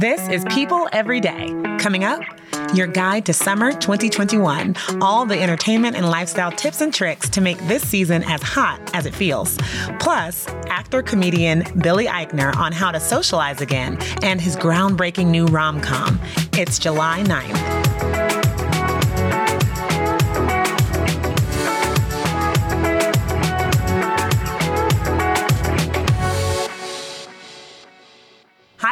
This is People Every Day. Coming up, your guide to summer 2021. All the entertainment and lifestyle tips and tricks to make this season as hot as it feels. Plus, actor comedian Billy Eichner on how to socialize again and his groundbreaking new rom com. It's July 9th.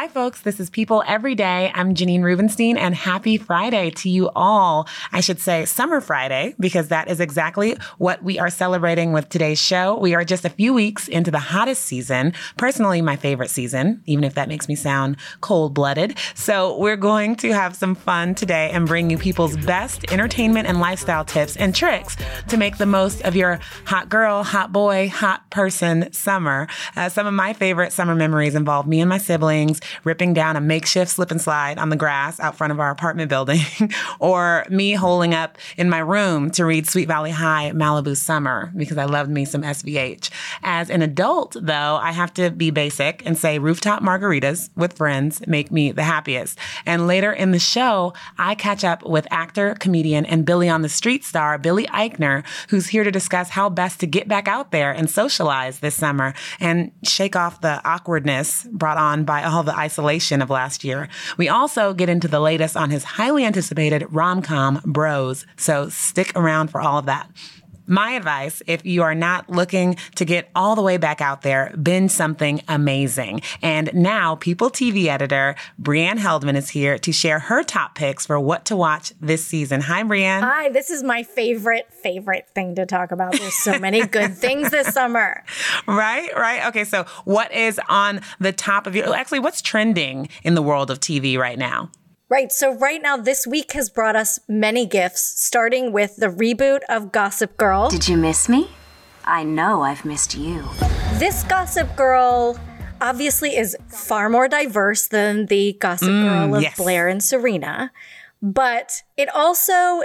Folks. This is People Every Day. I'm Janine Rubenstein, and happy Friday to you all. I should say Summer Friday, because that is exactly what we are celebrating with today's show. We are just a few weeks into the hottest season, personally, my favorite season, even if that makes me sound cold blooded. So, we're going to have some fun today and bring you people's best entertainment and lifestyle tips and tricks to make the most of your hot girl, hot boy, hot person summer. Uh, some of my favorite summer memories involve me and my siblings ripping down a makeshift slip and slide on the grass out front of our apartment building, or me holing up in my room to read Sweet Valley High Malibu Summer because I loved me some SVH. As an adult, though, I have to be basic and say rooftop margaritas with friends make me the happiest. And later in the show, I catch up with actor, comedian, and Billy on the Street star Billy Eichner, who's here to discuss how best to get back out there and socialize this summer and shake off the awkwardness brought on by all the isolation of last year. We also get into the latest on his highly anticipated rom com Bros, so stick around for all of that. My advice, if you are not looking to get all the way back out there, binge something amazing. And now People TV editor Breanne Heldman is here to share her top picks for what to watch this season. Hi, Breanne. Hi, this is my favorite, favorite thing to talk about. There's so many good things this summer. Right, right. Okay, so what is on the top of your, actually, what's trending in the world of TV right now? Right. So right now, this week has brought us many gifts, starting with the reboot of Gossip Girl. Did you miss me? I know I've missed you. This Gossip Girl obviously is far more diverse than the Gossip Mm, Girl of yes. Blair and Serena, but it also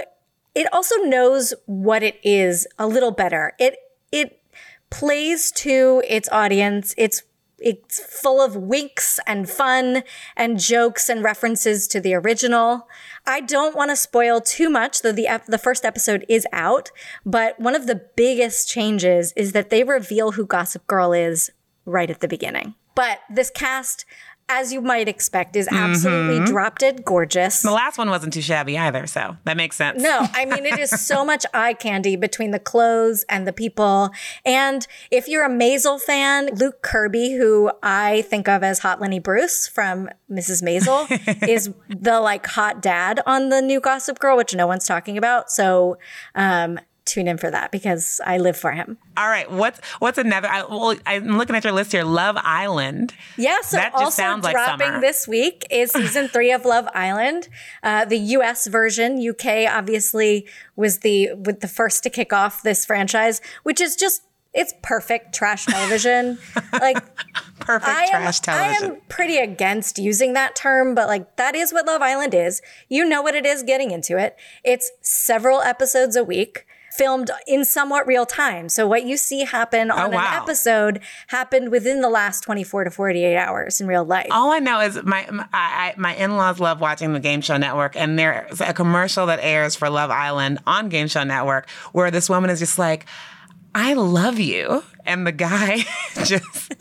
it also knows what it is a little better. It it plays to its audience. It's it's full of winks and fun and jokes and references to the original. I don't want to spoil too much, though the the first episode is out. But one of the biggest changes is that they reveal who Gossip Girl is right at the beginning. But this cast, as you might expect, is absolutely drop dead gorgeous. The last one wasn't too shabby either, so that makes sense. No, I mean, it is so much eye candy between the clothes and the people. And if you're a Maisel fan, Luke Kirby, who I think of as Hot Lenny Bruce from Mrs. Maisel, is the like hot dad on the new Gossip Girl, which no one's talking about. So, um, tune in for that because I live for him. All right, what's what's another? I, well, I'm looking at your list here. Love Island. Yeah, so That just also sounds like dropping summer. this week is season three of Love Island. Uh, the U.S. version, UK obviously was the with the first to kick off this franchise, which is just it's perfect trash television. like Perfect am, trash television. I am pretty against using that term, but like that is what Love Island is. You know what it is getting into it. It's several episodes a week. Filmed in somewhat real time. So, what you see happen oh, on Oh, wow. an episode happened within the last 24 to 48 hours in real life. All I know is my my, I, I- my in-laws love watching the Game Show Network, and there's a commercial that airs for Love Island on Game Show Network where this woman is just like, "I love you," and the guy just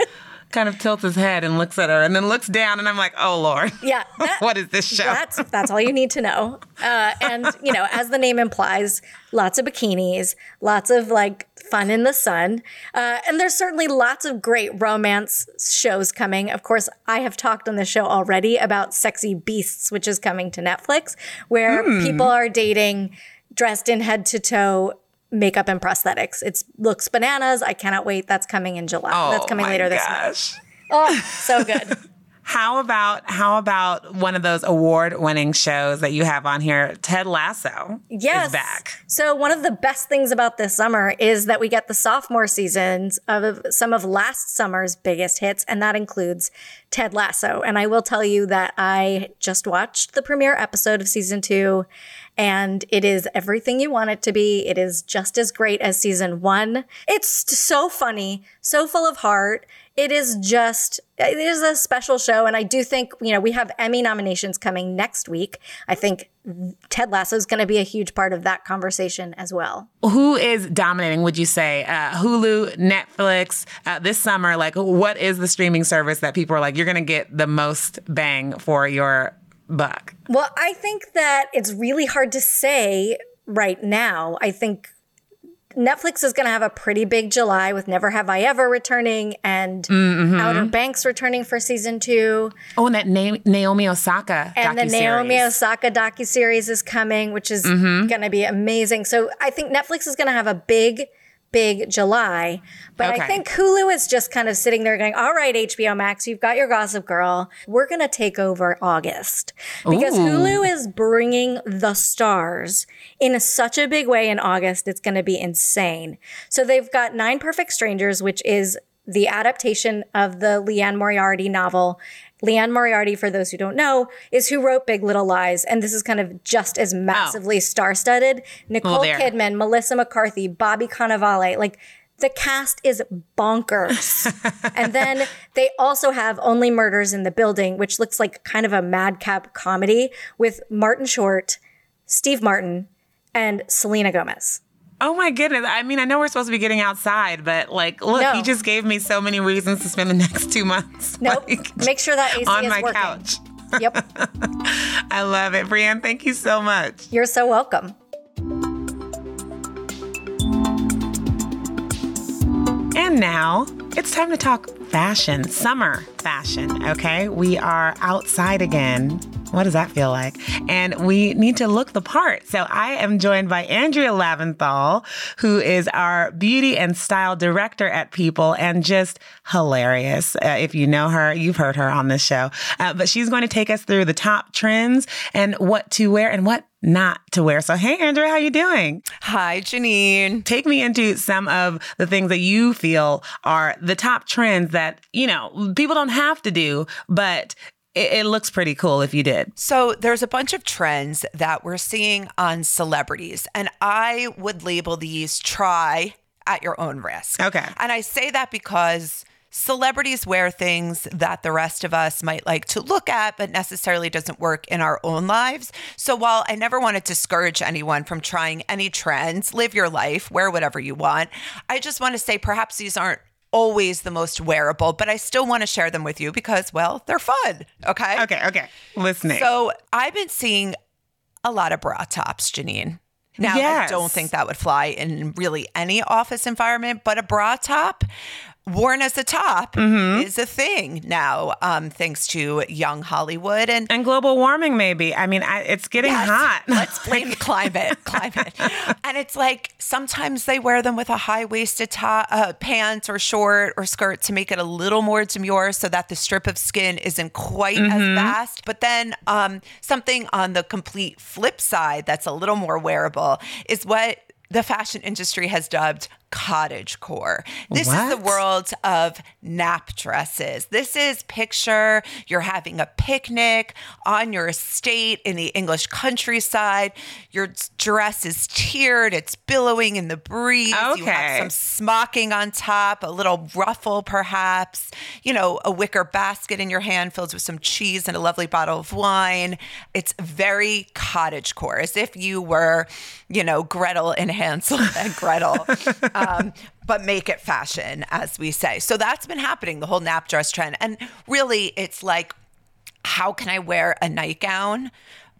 kind of tilts his head and looks at her, and then looks down, and I'm like, "Oh Lord, Yeah, that- what is this show?" That's that's all you need to know. Uh, and you know, as the name implies, lots of bikinis, lots of like fun in the sun, uh, and there's certainly lots of great romance shows coming. Of course, I have talked on the show already about Sexy Beasts, which is coming to Netflix, where people are dating dressed in head to toe. Makeup and prosthetics. It looks bananas. I cannot wait. That's coming in July. Oh That's coming my later this month. gosh. Oh, so good. How about how about one of those award-winning shows that you have on here? Ted Lasso yes. is back. So one of the best things about this summer is that we get the sophomore seasons of some of last summer's biggest hits, and that includes Ted Lasso. And I will tell you that I just watched the premiere episode of season two, and it is everything you want it to be. It is just as great as season one. It's so funny, so full of heart. It is just it is a special show. And i do think you know we have emmy nominations coming next week. I think ted lasso is going to be a huge part of that conversation as well. Who is dominating would you say? Uh, hulu netflix uh, this summer like what is the streaming service that people are like you're going to get the most bang for your buck well i think that it's really hard to say right now i think Netflix is going to have a pretty big July with Never Have I Ever returning and mm-hmm. Outer Banks returning for season two. Oh, and that Na- Naomi Osaka and the Naomi Osaka docu series is coming, which is mm-hmm. going to be amazing. So I think Netflix is going to have a big big July. But okay. I think Hulu is just kind of sitting there going, all right, HBO Max, you've got your Gossip Girl. We're going to take over August because Ooh. Hulu is bringing the stars in such a big way in August. It's going to be insane. So they've got Nine Perfect Strangers, which is the adaptation of the Liane Moriarty novel Liane Moriarty, for those who don't know, is who wrote Big Little Lies. And this is kind of just as massively oh. star studded. Nicole well, Kidman, Melissa McCarthy, Bobby Cannavale. Like, the cast is bonkers. and then they also have Only Murders in the Building, which looks like kind of a madcap comedy with Martin Short, Steve Martin, and Selena Gomez. Oh my goodness. I mean, I know we're supposed to be getting outside, but like, look, no. he just gave me so many reasons to spend the next two months. Nope. Like, Make sure that AC on is my working. couch. Yep. I love it. Breanne, thank you so much. You're so welcome. And now it's time to talk fashion, summer fashion. Okay. We are outside again what does that feel like? And we need to look the part. So I am joined by Andrea Lavinthal, who is our beauty and style director at People and just hilarious. Uh, if you know her, you've heard her on this show. Uh, but she's going to take us through the top trends and what to wear and what not to wear. So, hey, Andrea, how you doing? Hi, Janine. Take me into some of the things that you feel are the top trends that, you know, people don't have to do, but it, it, looks pretty cool if you did. So there's a bunch of trends that we're seeing on celebrities, and I would label these try at your own risk. Okay. And I say that because celebrities wear things that the rest of us might like to look at, but necessarily doesn't work in our own lives. So while I never want to discourage anyone from trying any trends, live your life, wear whatever you want, I just want to say perhaps these aren't always the most wearable, but I still want to share them with you because, well, they're fun. Okay. Okay. Okay. Listening. So I've been seeing a lot of bra tops, Janine. Now, yes. I don't think that would fly in really any office environment, but a bra top worn as a top mm-hmm. is a thing now, um, thanks to young Hollywood and and global warming. Maybe I mean I, it's getting yes, hot. Let's blame the climate, climate. And it's like sometimes they wear them with a high waisted top, uh, pants or short or skirt to make it a little more demure, so that the strip of skin isn't quite mm-hmm. as vast. But then um, something on the complete flip side that's a little more wearable is what the fashion industry has dubbed cottage core. This what? is the world of nap dresses. This is picture you're having a picnic on your estate in the English countryside. Your dress is tiered, it's billowing in the breeze. Okay. You have some smocking on top, a little ruffle perhaps, you know, a wicker basket in your hand filled with some cheese and a lovely bottle of wine. It's very cottage core, as if you were, you know, Gretel and Hansel and Gretel. um, but make it fashion, as we say. So that's been happening, the whole nap dress trend. And really, it's like, how can I wear a nightgown?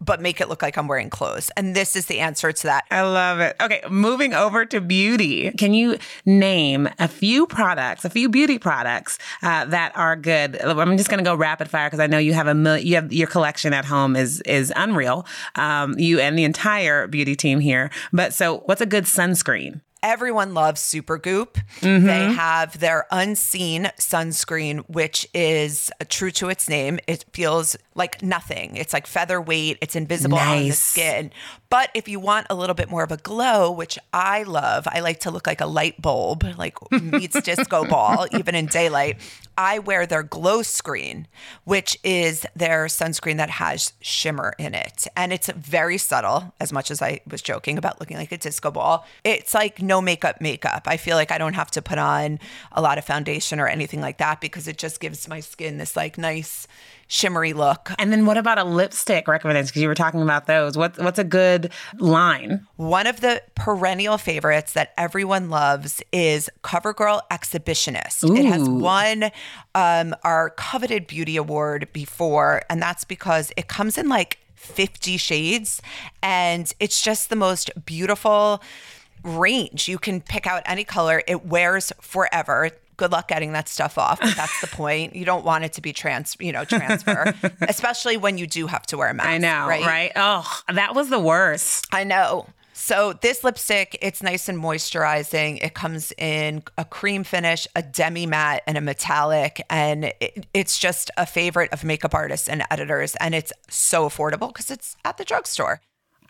but make it look like I'm wearing clothes. And this is the answer to that. I love it. Okay, moving over to beauty. Can you name a few products, a few beauty products uh, that are good? I'm just going to go rapid fire because I know you have a mil- you have your collection at home is is unreal. Um, you and the entire beauty team here. But so, what's a good sunscreen? Everyone loves Supergoop. Mm-hmm. They have their unseen sunscreen, which is true to its name. It feels like nothing. It's like featherweight. It's invisible on the skin. But if you want a little bit more of a glow, which I love, I like to look like a light bulb, like meets disco ball, even in daylight. I wear their glow screen, which is their sunscreen that has shimmer in it. And it's very subtle, as much as I was joking about looking like a disco ball. It's like no makeup makeup. I feel like I don't have to put on a lot of foundation or anything like that because it just gives my skin this like nice shimmery look. And then what about a lipstick recommendation? Because you were talking about those. What, what's a good line? One of the perennial favorites that everyone loves is CoverGirl Exhibitionist. It has won um, our coveted beauty award before, and that's because it comes in like 50 shades and it's just the most beautiful range. You can pick out any color, it wears forever. Good luck getting that stuff off. But that's the point. You don't want it to be trans, you know, transfer, especially when you do have to wear a mask. I know, right? Oh, that was the worst. I know. So this lipstick, it's nice and moisturizing. It comes in a cream finish, a demi matte, and a metallic, and it, it's just a favorite of makeup artists and editors. And it's so affordable because it's at the drugstore.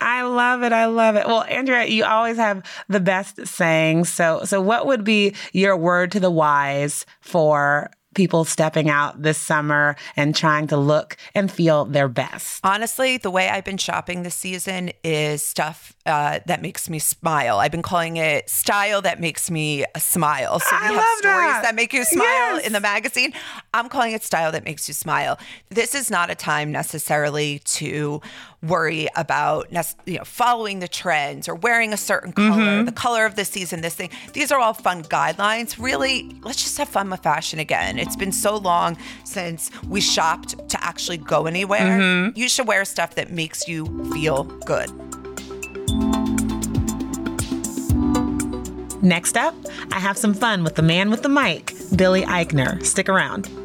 I love it. I love it. Well, Andrea, you always have the best sayings. So, so what would be your word to the wise for people stepping out this summer and trying to look and feel their best? Honestly, the way I've been shopping this season is stuff uh, that makes me smile. I've been calling it style that makes me smile. So we I have love stories that. that. make you smile Yes. in the magazine. I'm calling it style that makes you smile. This is not a time necessarily to worry about you know following the trends or wearing a certain color, Mm-hmm. the color of the season, this thing. These are all fun guidelines. Really, let's just have fun with fashion again. It's been so long since we shopped to actually go anywhere. Mm-hmm. You should wear stuff that makes you feel good. Next up, I have some fun with the man with the mic, Billy Eichner. Stick around.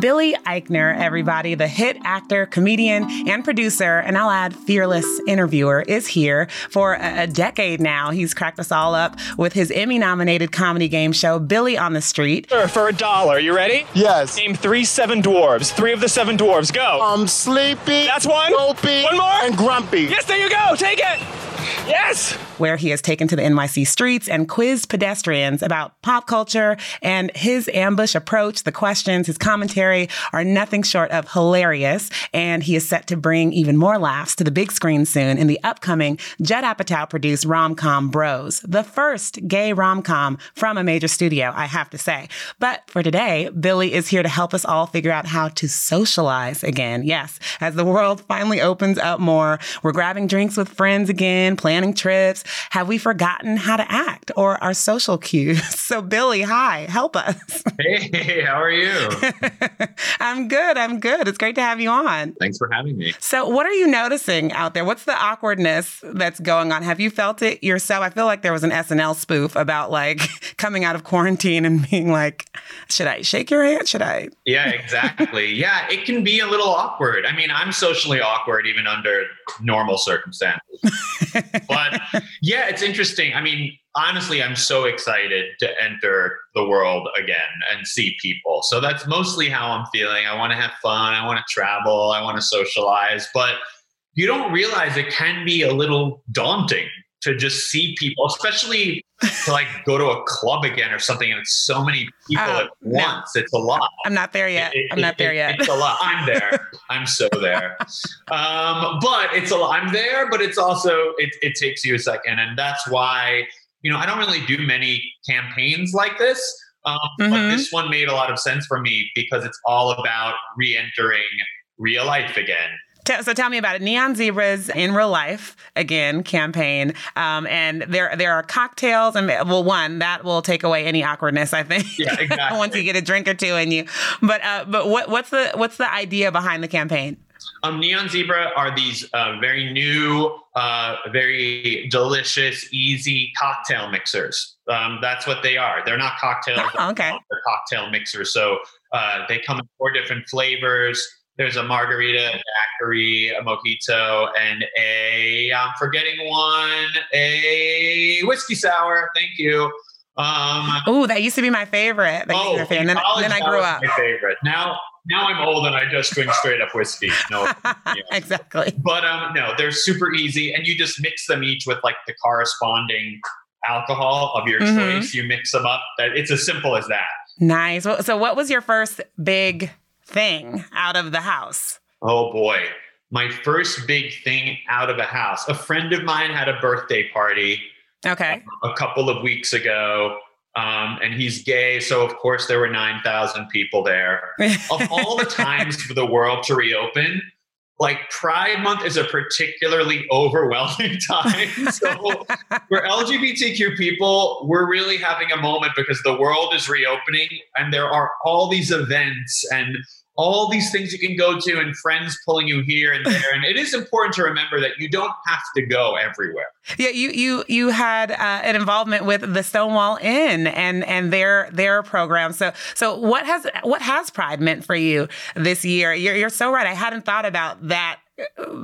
Billy Eichner, everybody, the hit actor, comedian, and producer, and I'll add fearless interviewer, is here for a, a decade now. He's cracked us all up with his Emmy nominated comedy game show, Billy on the Street. Sure, for a dollar. You ready? Yes. Name three seven dwarves. Three of the seven dwarves. Go. I'm sleepy. That's one. Dopey. One more. And grumpy. yes, there you go. Take it. Yes. Where he has taken to the NYC streets and quizzed pedestrians about pop culture and his ambush approach. The questions, his commentary are nothing short of hilarious. And he is set to bring even more laughs to the big screen soon in the upcoming Judd Apatow produced rom com Bros, the first gay rom com from a major studio, I have to say. But for today, Billy is here to help us all figure out how to socialize again. Yes, as the world finally opens up more, we're grabbing drinks with friends again, planning trips. Have we forgotten how to act or our social cues? So, Billy, hi, help us. Hey, how are you? I'm good. I'm good. It's great to have you on. Thanks for having me. So, what are you noticing out there? What's the awkwardness that's going on? Have you felt it yourself? I feel like there was an SNL spoof about like coming out of quarantine and being like, should I shake your hand? Should I? Yeah, exactly. yeah, it can be a little awkward. I mean, I'm socially awkward even under normal circumstances. but Yeah, it's interesting. I mean, honestly, I'm so excited to enter the world again and see people. So that's mostly how I'm feeling. I want to have fun. I want to travel. I want to socialize. But you don't realize it can be a little daunting to just see people, especially to like go to a club again or something, and it's so many people Oh, at once. It's a lot. I'm not there yet. It- I'm not it- there it- yet. It's a lot. I'm there. I'm so there. Um, but it's a lot. I'm there, but it's also it, it takes you a second, and that's why you know I don't really do many campaigns like this. Um, But Mhm. this one made a lot of sense for me because it's all about re-entering real life again. So tell me about it. Neon Zebras in real life again campaign, um, and there there are cocktails and well, one that will take away any awkwardness. I think. Yeah, exactly. Once you get a drink or two in you, but uh, but what what's the what's the idea behind the campaign? Um, Neon Zebra are these uh, very new, uh, very delicious, easy cocktail mixers. Um, that's what they are. They're not cocktails. Oh, okay. They're cocktail mixers. So uh, they come in four different flavors. There's a margarita, a daiquiri, a mojito, and a I'm forgetting one, a whiskey sour. Thank you. Um, Ooh, that used to be my favorite. That used to be my favorite. And then, then I grew up. My favorite. Now, now I'm old and I just drink straight up whiskey. No, yeah. exactly. But um, no, they're super easy, and you just mix them each with like the corresponding alcohol of your Mhm. choice. You mix them up. It's as simple as that. Nice. Well, So, what was your first big thing out of the house? Oh boy, my first big thing out of a house. A friend of mine had a birthday party Okay. a couple of weeks ago. Um, and he's gay, so of course there were nine thousand people there. of all the times for the world to reopen, like Pride Month is a particularly overwhelming time. So for LGBTQ people, we're really having a moment because the world is reopening and there are all these events and all these things you can go to and friends pulling you here and there. And it is important to remember that you don't have to go everywhere. Yeah, you you you had uh, an involvement with the Stonewall Inn and and their their program. So so what has what has Pride meant for you this year? You're you're so right. I hadn't thought about that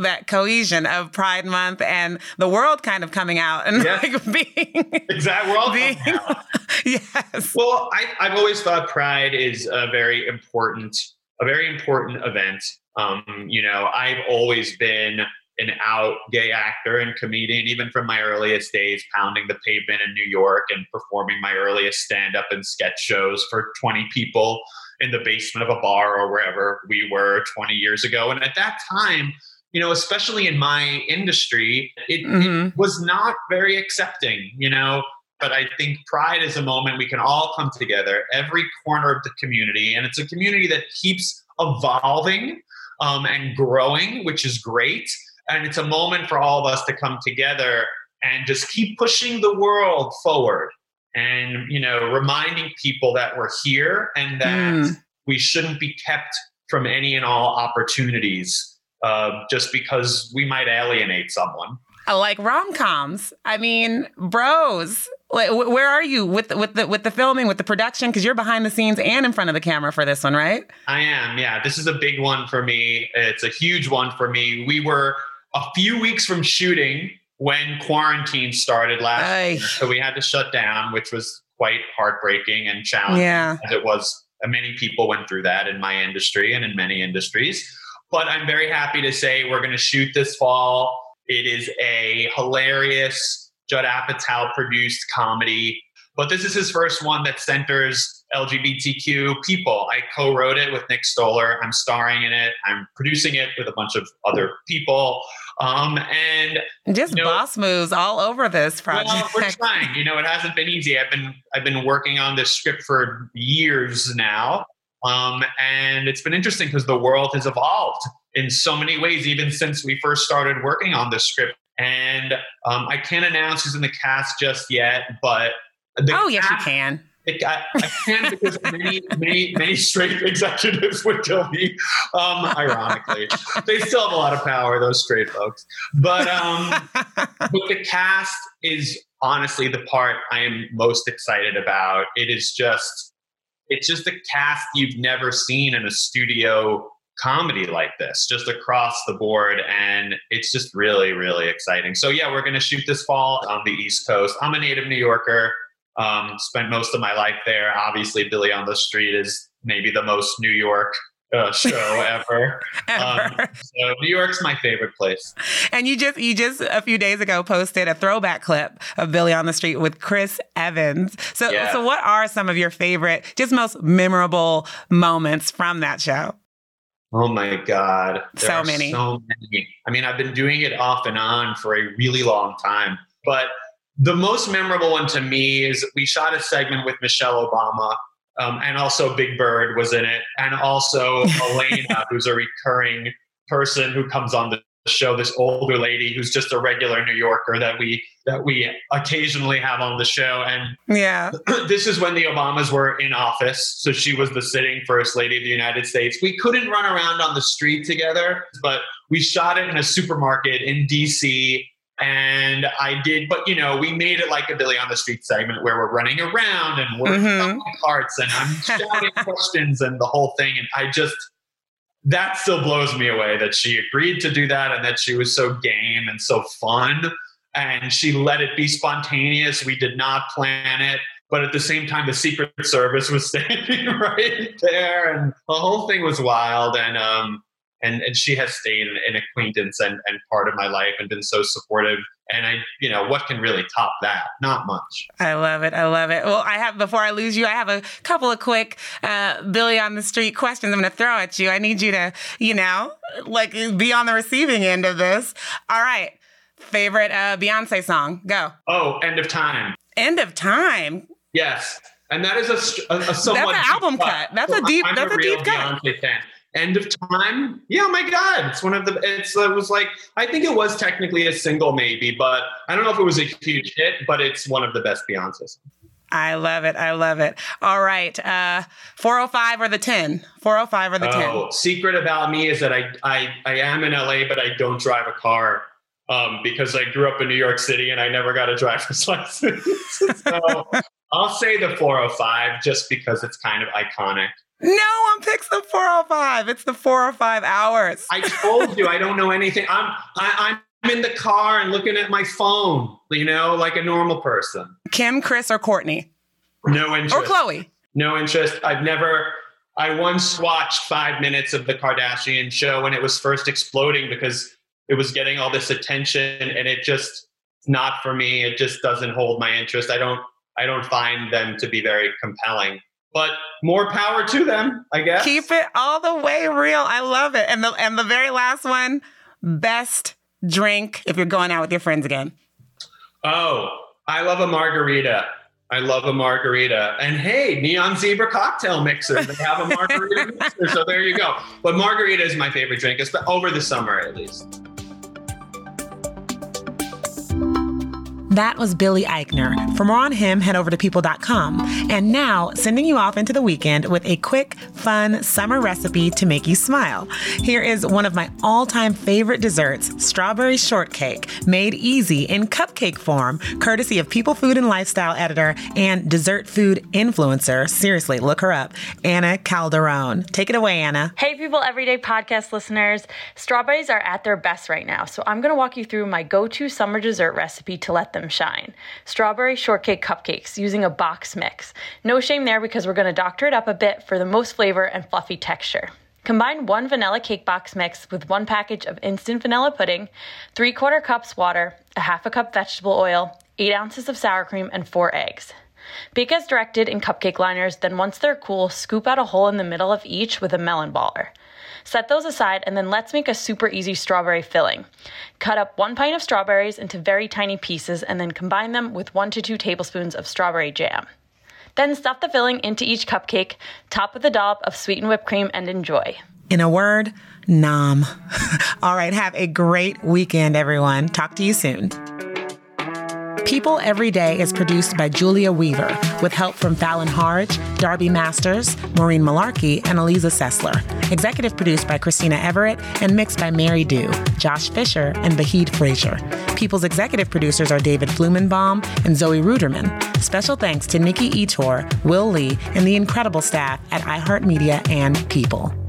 that cohesion of Pride Month and the world kind of coming out and Yeah. like being Exactly. We're all being yes. Well, I, I've always thought Pride is a very important, a very important event. Um, you know, I've always been an out gay actor and comedian, even from my earliest days, pounding the pavement in New York and performing my earliest stand-up and sketch shows for 20 people in the basement of a bar or wherever we were 20 years ago. And at that time, you know, especially in my industry, it, Mhm. it was not very accepting, you know. But I think pride is a moment we can all come together, every corner of the community. And it's a community that keeps evolving um, and growing, which is great. And it's a moment for all of us to come together and just keep pushing the world forward and, you know, reminding people that we're here and that Mm. we shouldn't be kept from any and all opportunities uh, just because we might alienate someone. I like rom coms. I mean, bros. Where are you with the, with the with the filming, with the production? Because you're behind the scenes and in front of the camera for this one, right? I am, yeah. This is a big one for me. It's a huge one for me. We were a few weeks from shooting when quarantine started last year, so we had to shut down, which was quite heartbreaking and challenging. Yeah. as it was. Many people went through that in my industry and in many industries. But I'm very happy to say we're going to shoot this fall. It is a hilarious Judd Apatow produced comedy. But this is his first one that centers LGBTQ people. I co wrote it with Nick Stoller. I'm starring in it. I'm producing it with a bunch of other people. Um, and Just You know- boss moves all over this project. well, we're trying. You know, it hasn't been easy. I've been I've been working on this script for years now, um, and it's been interesting because the world has evolved in so many ways, even since we first started working on this script. And um, I can't announce who's in the cast just yet, but oh yes, you can. it, I, I can because many, many, many straight executives would kill me. Um, ironically, they still have a lot of power, those straight folks. But um, but the cast is honestly the part I am most excited about. It is just, it's just a cast you've never seen in a studio comedy like this just across the board and it's just really really exciting so yeah we're going to shoot this fall on the east coast i'm a native new yorker um, spent most of my life there obviously billy on the street is maybe the most new york uh, show ever. ever. Um, so New York's my favorite place. And you just you just a few days ago posted a throwback clip of Billy on the Street with Chris Evans. So yeah. so what are some of your favorite, just most memorable moments from that show? Oh my God. There so many. So many. I mean, I've been doing it off and on for a really long time. But the most memorable one to me is we shot a segment with Michelle Obama um, and also Big Bird was in it, and also Elena, who's a recurring person who comes on the show. This older lady who's just a regular New Yorker that we that we occasionally have on the show. And yeah, this is when the Obamas were in office, so she was the sitting first lady of the United States. We couldn't run around on the street together, but we shot it in a supermarket in D.C and I did, but you know, we made it like a Billy on the Street segment where we're running around and we're mm-hmm. carts and I'm shouting questions and the whole thing. And I just, that still blows me away that she agreed to do that and that she was so game and so fun and she let it be spontaneous. We did not plan it. But at the same time, the Secret Service was standing right there, and the whole thing was wild. And um, and, and she has stayed an, acquaintance and, and part of my life and been so supportive. And i you know what can really top that? Not much. I love it. I love it. Well i have before i lose you i have a couple of quick uh, billy on the street questions i'm going to throw at you. I need you to you know like be on the receiving end of this. All right. Favorite uh, beyonce song. Go. Oh end of time. End of time? Yes. And that is a, a, a somewhat that's an album cut. cut. That's a deep. I'm that's a, a deep cut. Beyonce fan. End of Time. Yeah, oh my God, it's one of the. It's it was like I think it was technically a single maybe, but I don't know if it was a huge hit, but it's one of the best Beyonce songs. I love it. I love it. All right. Uh, 405 or the 10? 405 or the 10? Oh, secret about me is that I, I, I am in LA, but I don't drive a car um, because I grew up in New York City and I never got a driver's license. so I'll say the 405 just because it's kind of iconic. No picks the 405. It's the 405 hours. I told you I don't know anything. I'm I, I'm in the car and looking at my phone, you know, like a normal person. Kim, Kris, or Kourtney? No interest. Or Khloé? No interest. I've never. I once watched five minutes of the Kardashian show when it was first exploding because it was getting all this attention, and it just not for me. It just doesn't hold my interest. I don't. I don't find them to be very compelling but more power to them, I guess. Keep it all the way real. I love it. And the and the very last one, best drink if you're going out with your friends again. Oh, I love a margarita. I love a margarita. And hey, Neon Zebra cocktail mixer. They have a margarita mixer. So there you go. But margarita is my favorite drink, over the summer at least. That was Billy Eichner. For more on him, head over to people.com. And now, sending you off into the weekend with a quick, fun summer recipe to make you smile. Here is one of my all time favorite desserts strawberry shortcake, made easy in cupcake form, courtesy of People Food and Lifestyle editor and dessert food influencer. Seriously, look her up, Ana Calderone. Take it away, Ana. Hey, People Everyday podcast listeners. Strawberries are at their best right now, so I'm going to walk you through my go to summer dessert recipe to let them them shine. Strawberry shortcake cupcakes using a box mix. No shame there because we're going to doctor it up a bit for the most flavor and fluffy texture. Combine one vanilla cake box mix with one package of instant vanilla pudding, three quarter cups water, a half a cup vegetable oil, eight ounces of sour cream, and four eggs. Bake as directed in cupcake liners, then once they're cool, scoop out a hole in the middle of each with a melon baller. Set those aside and then let's make a super easy strawberry filling. Cut up one pint of strawberries into very tiny pieces and then combine them with one to two tablespoons of strawberry jam. Then stuff the filling into each cupcake, top with a dollop of sweetened whipped cream, and enjoy. In a word, nom. All right, have a great weekend, everyone. Talk to you soon. People Every Day is produced by Julia Weaver with help from Fallon Harge, Darby Masters, Maureen Malarkey, and Eliza Sessler. Executive produced by Christina Everett and mixed by Mary Dew, Josh Fisher, and Vahid Frazier. People's executive producers are David Flumenbaum and Zoe Ruderman. Special thanks to Nikki Etor, Will Lee, and the incredible staff at iHeartMedia and People.